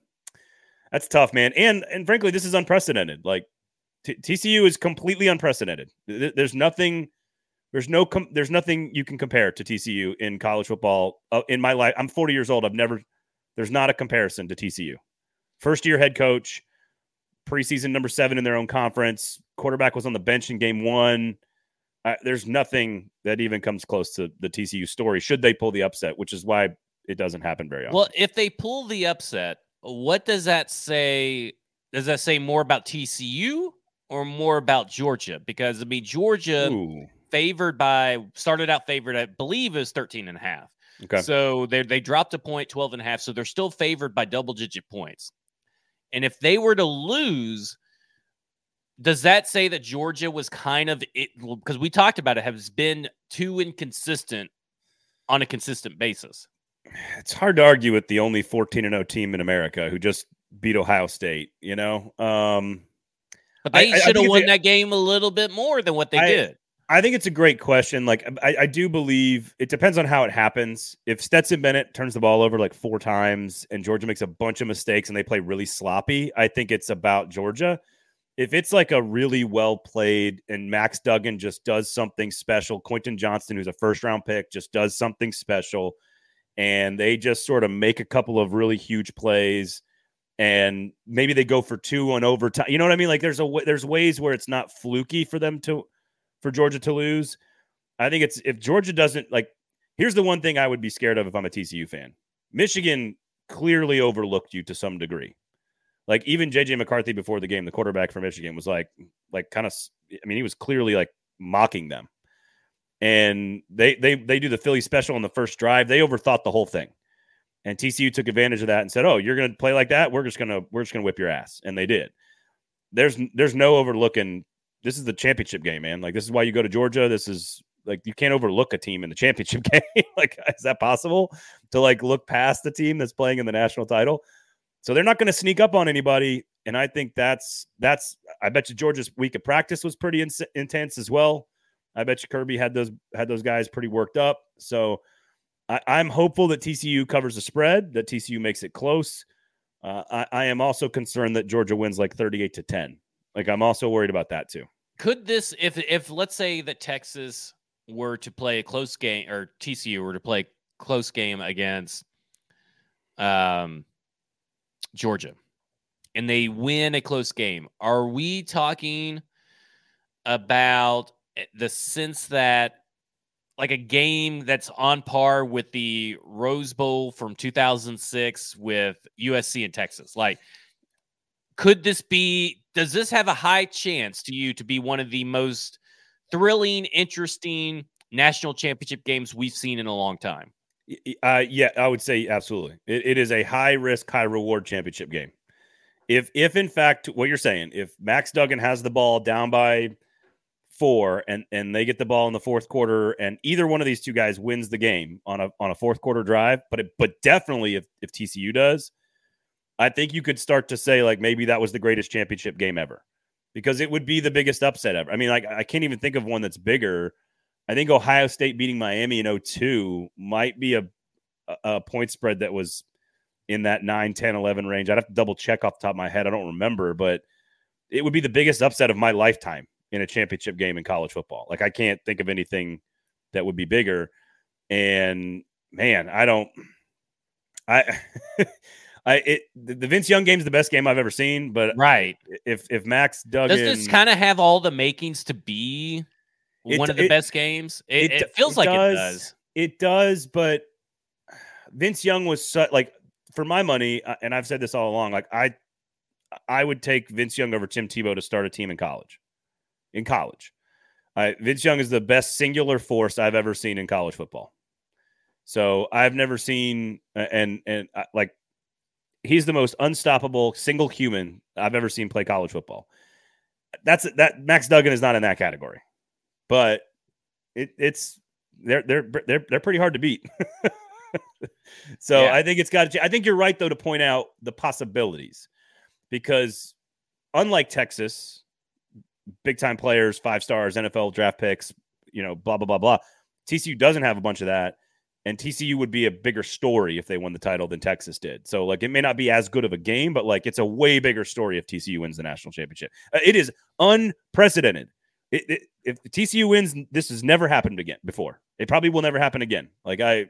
that's tough, man. And and frankly, this is unprecedented. Like t- TCU is completely unprecedented. There's nothing there's no com- there's nothing you can compare to TCU in college football uh, in my life. I'm 40 years old. I've never there's not a comparison to TCU. First year head coach, preseason number 7 in their own conference, quarterback was on the bench in game 1. Uh, there's nothing that even comes close to the TCU story should they pull the upset, which is why it doesn't happen very often. Well, if they pull the upset, what does that say? Does that say more about TCU or more about Georgia? Because I mean, Georgia Ooh favored by started out favored, I believe is 13 and a half. Okay. So they they dropped a point 12 and a half. So they're still favored by double digit points. And if they were to lose, does that say that Georgia was kind of it because we talked about it has been too inconsistent on a consistent basis? It's hard to argue with the only 14 and 0 team in America who just beat Ohio State, you know. Um but they should have won that game a little bit more than what they I, did. I think it's a great question. Like, I, I, do believe it depends on how it happens. If Stetson Bennett turns the ball over like four times and Georgia makes a bunch of mistakes and they play really sloppy, I think it's about Georgia. If it's like a really well played and Max Duggan just does something special, Quentin Johnston, who's a first round pick, just does something special, and they just sort of make a couple of really huge plays and maybe they go for two on overtime. You know what I mean? Like there's a there's ways where it's not fluky for them to for Georgia to lose. I think it's if Georgia doesn't like. Here's the one thing I would be scared of if I'm a TCU fan. Michigan clearly overlooked you to some degree. Like even JJ McCarthy before the game, the quarterback for Michigan was like, like kind of. I mean, he was clearly like mocking them. and they they they do the Philly special on the first drive. They overthought the whole thing, and TCU took advantage of that and said, "Oh, you're going to play like that? We're just gonna we're just gonna whip your ass," and they did. There's there's no overlooking. This is the championship game, man. Like this is why you go to Georgia. This is like you can't overlook a team in the championship (laughs) game. like, is that possible to like look past the team that's playing in the national title? So they're not going to sneak up on anybody, and I think that's that's. I bet you Georgia's week of practice was pretty in- intense as well. I bet you Kirby had those had those guys pretty worked up. So I, am hopeful that TCU covers the spread, that TCU makes it close. Uh, I, I am also concerned that Georgia wins like 38 to 10. Like I'm also worried about that too. Could this, if if let's say that Texas were to play a close game or TCU were to play close game against um, Georgia and they win a close game, are we talking about the sense that like a game that's on par with the Rose Bowl from 2006 with USC and Texas? Like, could this be, does this have a high chance to you to be one of the most thrilling, interesting national championship games we've seen in a long time. Uh, yeah, I would say absolutely. It, it is a high risk, high reward championship game. If, if in fact, what you're saying, if Max Duggan has the ball down by four and and they get the ball in the fourth quarter, and either one of these two guys wins the game on a on a fourth quarter drive, but it, but definitely if if TCU does, I think you could start to say like maybe that was the greatest championship game ever because it would be the biggest upset ever. I mean, like I can't even think of one that's bigger. I think Ohio State beating Miami in 02 might be a, a point spread that was in that 9, 10, 11 range. I'd have to double check off the top of my head. I don't remember, but it would be the biggest upset of my lifetime in a championship game in college football. Like I can't think of anything that would be bigger. And man, I don't I (laughs) I it the Vince Young game is the best game I've ever seen, but right. If if Max Duggan does this kind of have all the makings to be it, one of the it, best games? It, it feels like does, it does. It does, but Vince Young was so, like for my money, uh, and I've said this all along. Like I, I would take Vince Young over Tim Tebow to start a team in college. In college, uh, Vince Young is the best singular force I've ever seen in college football. So I've never seen and and uh, like he's the most unstoppable single human I've ever seen play college football. That's that Max Duggan is not in that category, but it, it's they're they're they're they're pretty hard to beat. (laughs) so yeah. I think it's got. I think you're right though to point out the possibilities because unlike Texas, big time players, five stars, NFL draft picks, you know, blah blah blah blah. TCU doesn't have a bunch of that and TCU would be a bigger story if they won the title than Texas did. So like it may not be as good of a game, but like it's a way bigger story if TCU wins the national championship. Uh, it is unprecedented. It, it, if TCU wins, this has never happened again before. It probably will never happen again. Like I,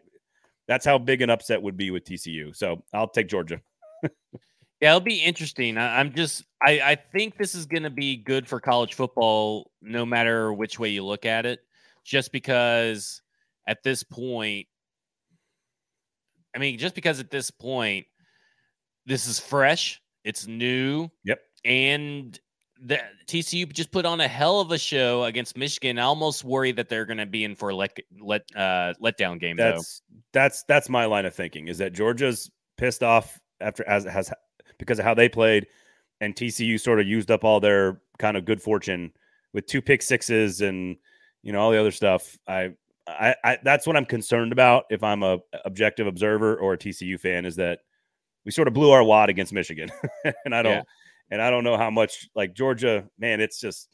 that's how big an upset would be with TCU. So I'll take Georgia. (laughs) Yeah, it'll be interesting. I, am just, I, I think this is going to be good for college football, no matter which way you look at it. Just because at this point, I mean, just because at this point, this is fresh, it's new. Yep. And the TCU just put on a hell of a show against Michigan. I almost worry that they're going to be in for a let let uh, letdown game. That's though. that's that's my line of thinking is that Georgia's pissed off after as has because of how they played, and TCU sort of used up all their kind of good fortune with two pick sixes and you know all the other stuff. I I, I, that's what I'm concerned about if I'm a objective observer or a TCU fan is that we sort of blew our wad against Michigan, (laughs) and I don't yeah. and I don't know how much like Georgia. Man, it's just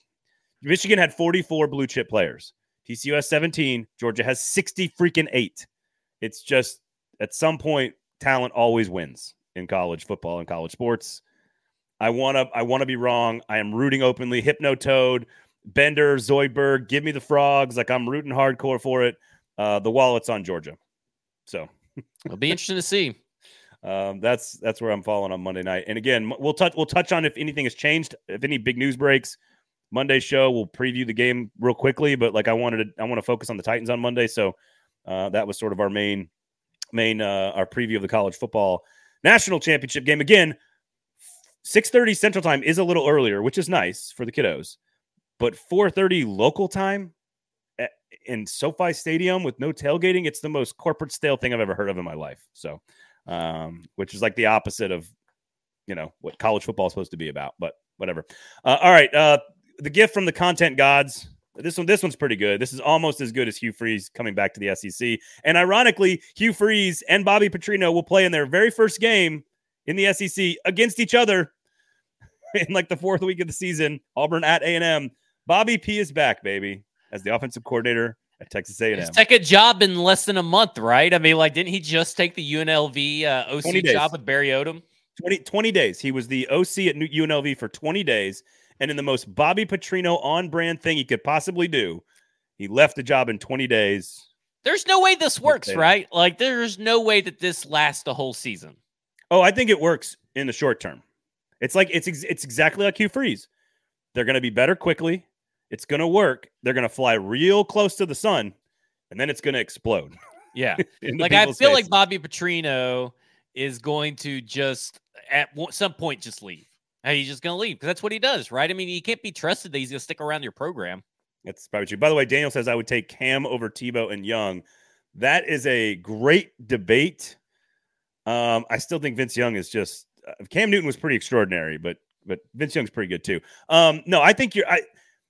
Michigan had 44 blue chip players. TCU has 17. Georgia has 60 freaking eight. It's just at some point talent always wins in college football and college sports. I want to I want to be wrong. I am rooting openly. Hypno Toad Bender, Zoidberg, give me the frogs. Like I'm rooting hardcore for it. Uh, the wallet's on Georgia. So (laughs) it'll be interesting to see. Um, that's that's where I'm falling on Monday night. And again, we'll touch we'll touch on if anything has changed, if any big news breaks. Monday show we'll preview the game real quickly, but like I wanted to, I want to focus on the Titans on Monday, so uh, that was sort of our main main uh, our preview of the college football national championship game. Again, 6:30 Central Time is a little earlier, which is nice for the kiddos but 4:30 local time in SoFi Stadium with no tailgating. It's the most corporate stale thing I've ever heard of in my life. So, um, which is like the opposite of, you know, what college football is supposed to be about. But whatever. Uh, all right, uh, the gift from the content gods. This one, this one's pretty good. This is almost as good as Hugh Freeze coming back to the SEC. And ironically, Hugh Freeze and Bobby Petrino will play in their very first game in the SEC against each other (laughs) in like the fourth week of the season. Auburn at A and M. Bobby P is back, baby, as the offensive coordinator at Texas A&M. His second job in less than a month, right? I mean, like, didn't he just take the UNLV uh, OC job with Barry Odom? 20, 20 days. He was the OC at UNLV for 20 days. And in the most Bobby Petrino on brand thing he could possibly do, he left the job in 20 days. There's no way this works, right? Like, there's no way that this lasts the whole season. Oh, I think it works in the short term. It's like it's it's exactly like Hugh Freeze. They're going to be better quickly. It's going to work. They're going to fly real close to the sun, and then it's going to explode. (laughs) Yeah, (laughs) like I feel faces. like Bobby Petrino is going to just at some point just leave. He's just going to leave because that's what he does, right? I mean, he can't be trusted that he's going to stick around your program. That's probably true. By the way, Daniel says I would take Cam over Tebow and Young. That is a great debate. Um, I still think Vince Young is just uh, Cam Newton was pretty extraordinary, but but Vince Young's pretty good too. Um, no, I think you're. I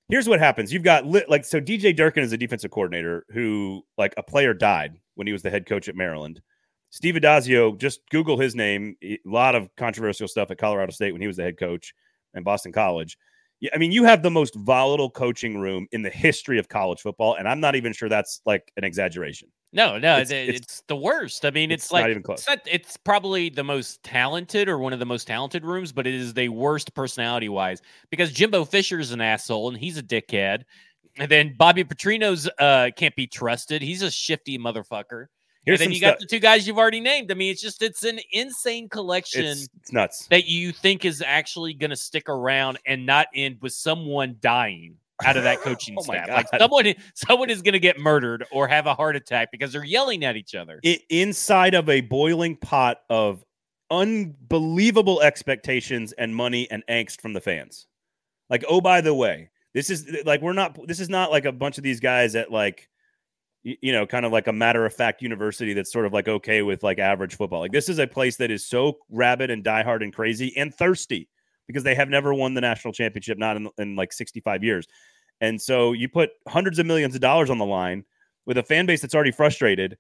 here's what happens. You've got lit, like so. DJ Durkin is a defensive coordinator who like a player died when he was the head coach at Maryland. Steve Addazio, just Google his name. A lot of controversial stuff at Colorado State when he was the head coach and Boston College. Yeah, I mean, you have the most volatile coaching room in the history of college football, and I'm not even sure that's like an exaggeration. No, no, it's, it's, it's the worst. I mean, it's, it's like not even close. It's, not, it's, probably the most talented or one of the most talented rooms, but it is the worst personality wise because Jimbo Fisher is an asshole and he's a dickhead, and then Bobby Petrino's uh, can't be trusted. He's a shifty motherfucker. Here's and then you got the two guys you've already named. I mean, it's just it's an insane collection. It's, it's nuts that you think is actually going to stick around and not end with someone dying out of that coaching (laughs) oh staff. Like someone, someone is going to get murdered or have a heart attack because they're yelling at each other. It, inside of a boiling pot of unbelievable expectations and money and angst from the fans. Like, oh, by the way, this is like we're not. This is not like a bunch of these guys at like you know, kind of like a matter of fact university that's sort of like okay with like average football. Like this is a place that is so rabid and diehard and crazy and thirsty because they have never won the national championship, not in, in like 65 years. And so you put hundreds of millions of dollars on the line with a fan base that's already frustrated.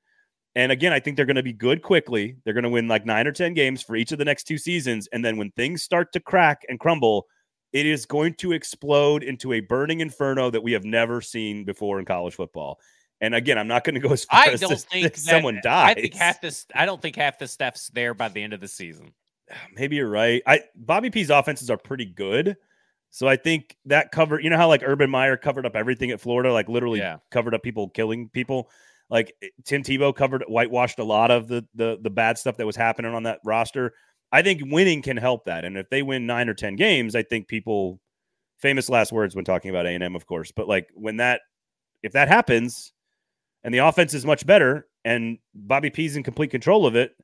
And again, I think they're going to be good quickly. They're going to win like nine or 10 games for each of the next two seasons. And then when things start to crack and crumble, it is going to explode into a burning inferno that we have never seen before in college football. And again, I'm not going to go as far I as don't think (laughs) that, someone dies. I think half this. I don't think half the stuff's there by the end of the season. (sighs) Maybe you're right. I Bobby P's offenses are pretty good, so I think that covered. You know how like Urban Meyer covered up everything at Florida, like literally yeah. covered up people killing people. Like eh, Tim Tebow covered, whitewashed a lot of the the the bad stuff that was happening on that roster. I think winning can help that, and if they win nine or ten games, I think people famous last words when talking about A and M, of course. But like when that if that happens and the offense is much better, and Bobby P's in complete control of it,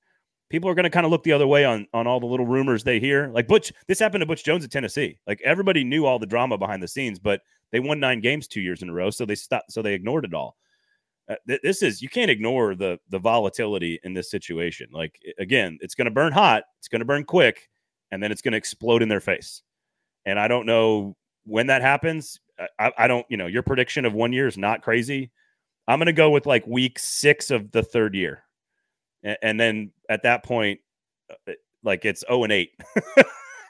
people are going to kind of look the other way on on all the little rumors they hear. Like Butch, this happened to Butch Jones at Tennessee. Like everybody knew all the drama behind the scenes, but they won nine games two years in a row, so they stopped. So they ignored it all. Uh, th- this is you can't ignore the the volatility in this situation. Like again, it's going to burn hot, it's going to burn quick, and then it's going to explode in their face. And I don't know when that happens. I, I don't, you know, your prediction of one year is not crazy. I'm going to go with like week six of the third year. And, and then at that point, uh, like it's 0 and 8.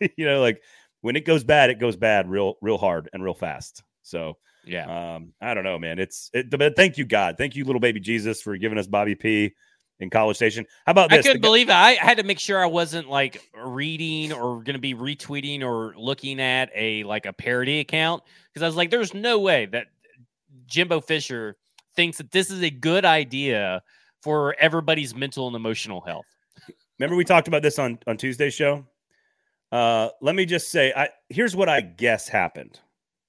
(laughs) you know, like when it goes bad, it goes bad real, real hard and real fast. So, yeah. Um, I don't know, man. It's, it, but thank you, God. Thank you, little baby Jesus, for giving us Bobby P in College Station. How about this? I couldn't the, believe it. I had to make sure I wasn't like reading or going to be retweeting or looking at a like a parody account because I was like, there's no way that Jimbo Fisher thinks that this is a good idea for everybody's mental and emotional health. Remember we talked about this on on Tuesday's show. Uh, let me just say, I here's what I guess happened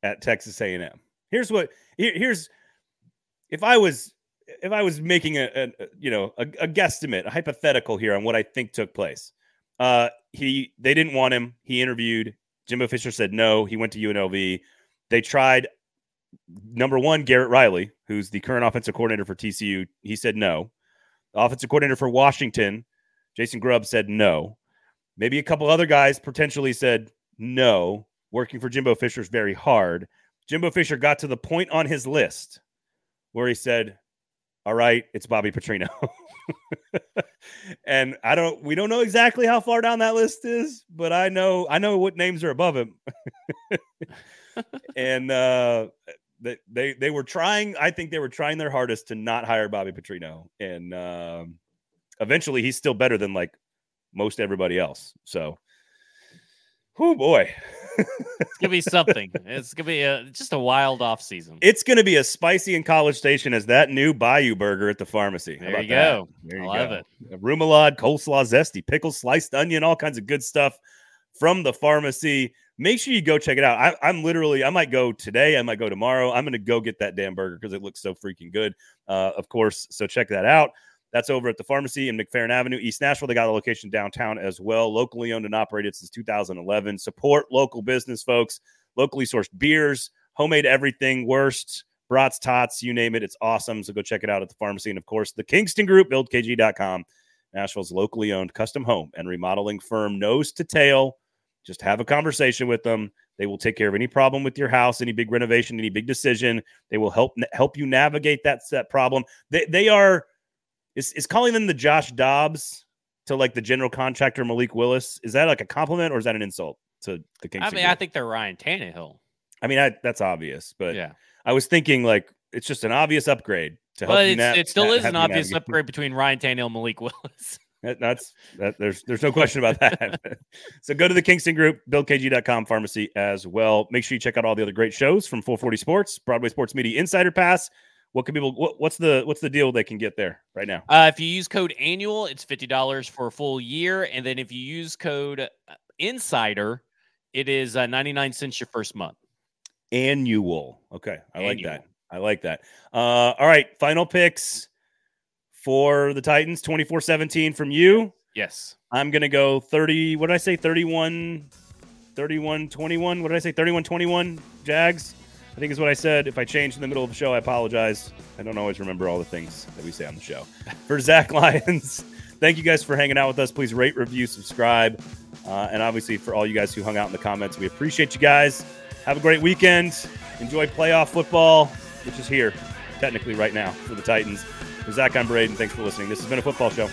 at Texas A&M. Here's what here, here's if I was if I was making a, a you know a, a, guesstimate, a hypothetical here on what I think took place. Uh, he they didn't want him. He interviewed. Jimbo Fisher said no. He went to UNLV. They tried number one, Garrett Riley, who's the current offensive coordinator for TCU, he said no. Offensive coordinator for Washington, Jason Grubb, said no. Maybe a couple other guys potentially said no. Working for Jimbo Fisher is very hard. Jimbo Fisher got to the point on his list where he said, All right, it's Bobby Petrino. (laughs) and I don't we don't know exactly how far down that list is, but I know I know what names are above him. (laughs) and uh they, they they were trying, I think they were trying their hardest to not hire Bobby Petrino. And um eventually he's still better than like most everybody else. So oh boy. it's gonna be something. It's gonna be a, just a wild off season. It's gonna be as spicy in College Station as that new Bayou burger at the pharmacy. There you go. There you I love go. it. Remoulade, coleslaw, zesty, pickles, sliced onion, all kinds of good stuff from the pharmacy. Make sure you go check it out. I, am literally, I might go today. I might go tomorrow. I'm going to go get that damn burger because it looks so freaking good. Uh, of course. So check that out. That's over at the pharmacy in McFerrin Avenue, East Nashville. They got a location downtown as well, locally owned and operated since 2011. Support local business, folks. Locally sourced beers, homemade everything, wurst, brats, tots, you name it. It's awesome. So go check it out at the pharmacy. And of course, the Kingston Group, buildkg.com. Nashville's locally owned custom home and remodeling firm, nose to tail. Just have a conversation with them. They will take care of any problem with your house, any big renovation, any big decision. They will help help you navigate that set problem. They they are is is calling them the Josh Dobbs to like the general contractor Malik Willis? Is that like a compliment or is that an insult to the Kings? I mean, I think they're Ryan Tannehill. I mean, I, that's obvious, but yeah, I was thinking like it's just an obvious upgrade to help. But na- it still is an obvious navigate. upgrade between Ryan Tannehill and Malik Willis. That, that's that. There's there's no question about that. (laughs) so go to the Kingston Group, BuildKG.com pharmacy as well. Make sure you check out all the other great shows from 440 Sports, Broadway Sports Media Insider Pass, what can people? What, what's the what's the deal they can get there right now? Uh, if you use code annual, it's fifty dollars for a full year, and then if you use code uh, insider, it is uh, ninety nine cents your first month. Annual. Okay, I annual. like that. I like that. Uh, all right, final picks for the Titans 24-17 from you. Yes. I'm going to go 30 what did I say 31 31 21 what did I say 31 21 Jags. I think is what I said. If I change in the middle of the show, I apologize. I don't always remember all the things that we say on the show. (laughs) For Zach Lyons, thank you guys for hanging out with us. Please rate, review, subscribe. Uh, and obviously, for all you guys who hung out in the comments, we appreciate you guys. Have a great weekend. Enjoy playoff football, which is here technically right now for the Titans. Zach, I'm Braden. Thanks for listening. This has been a football show.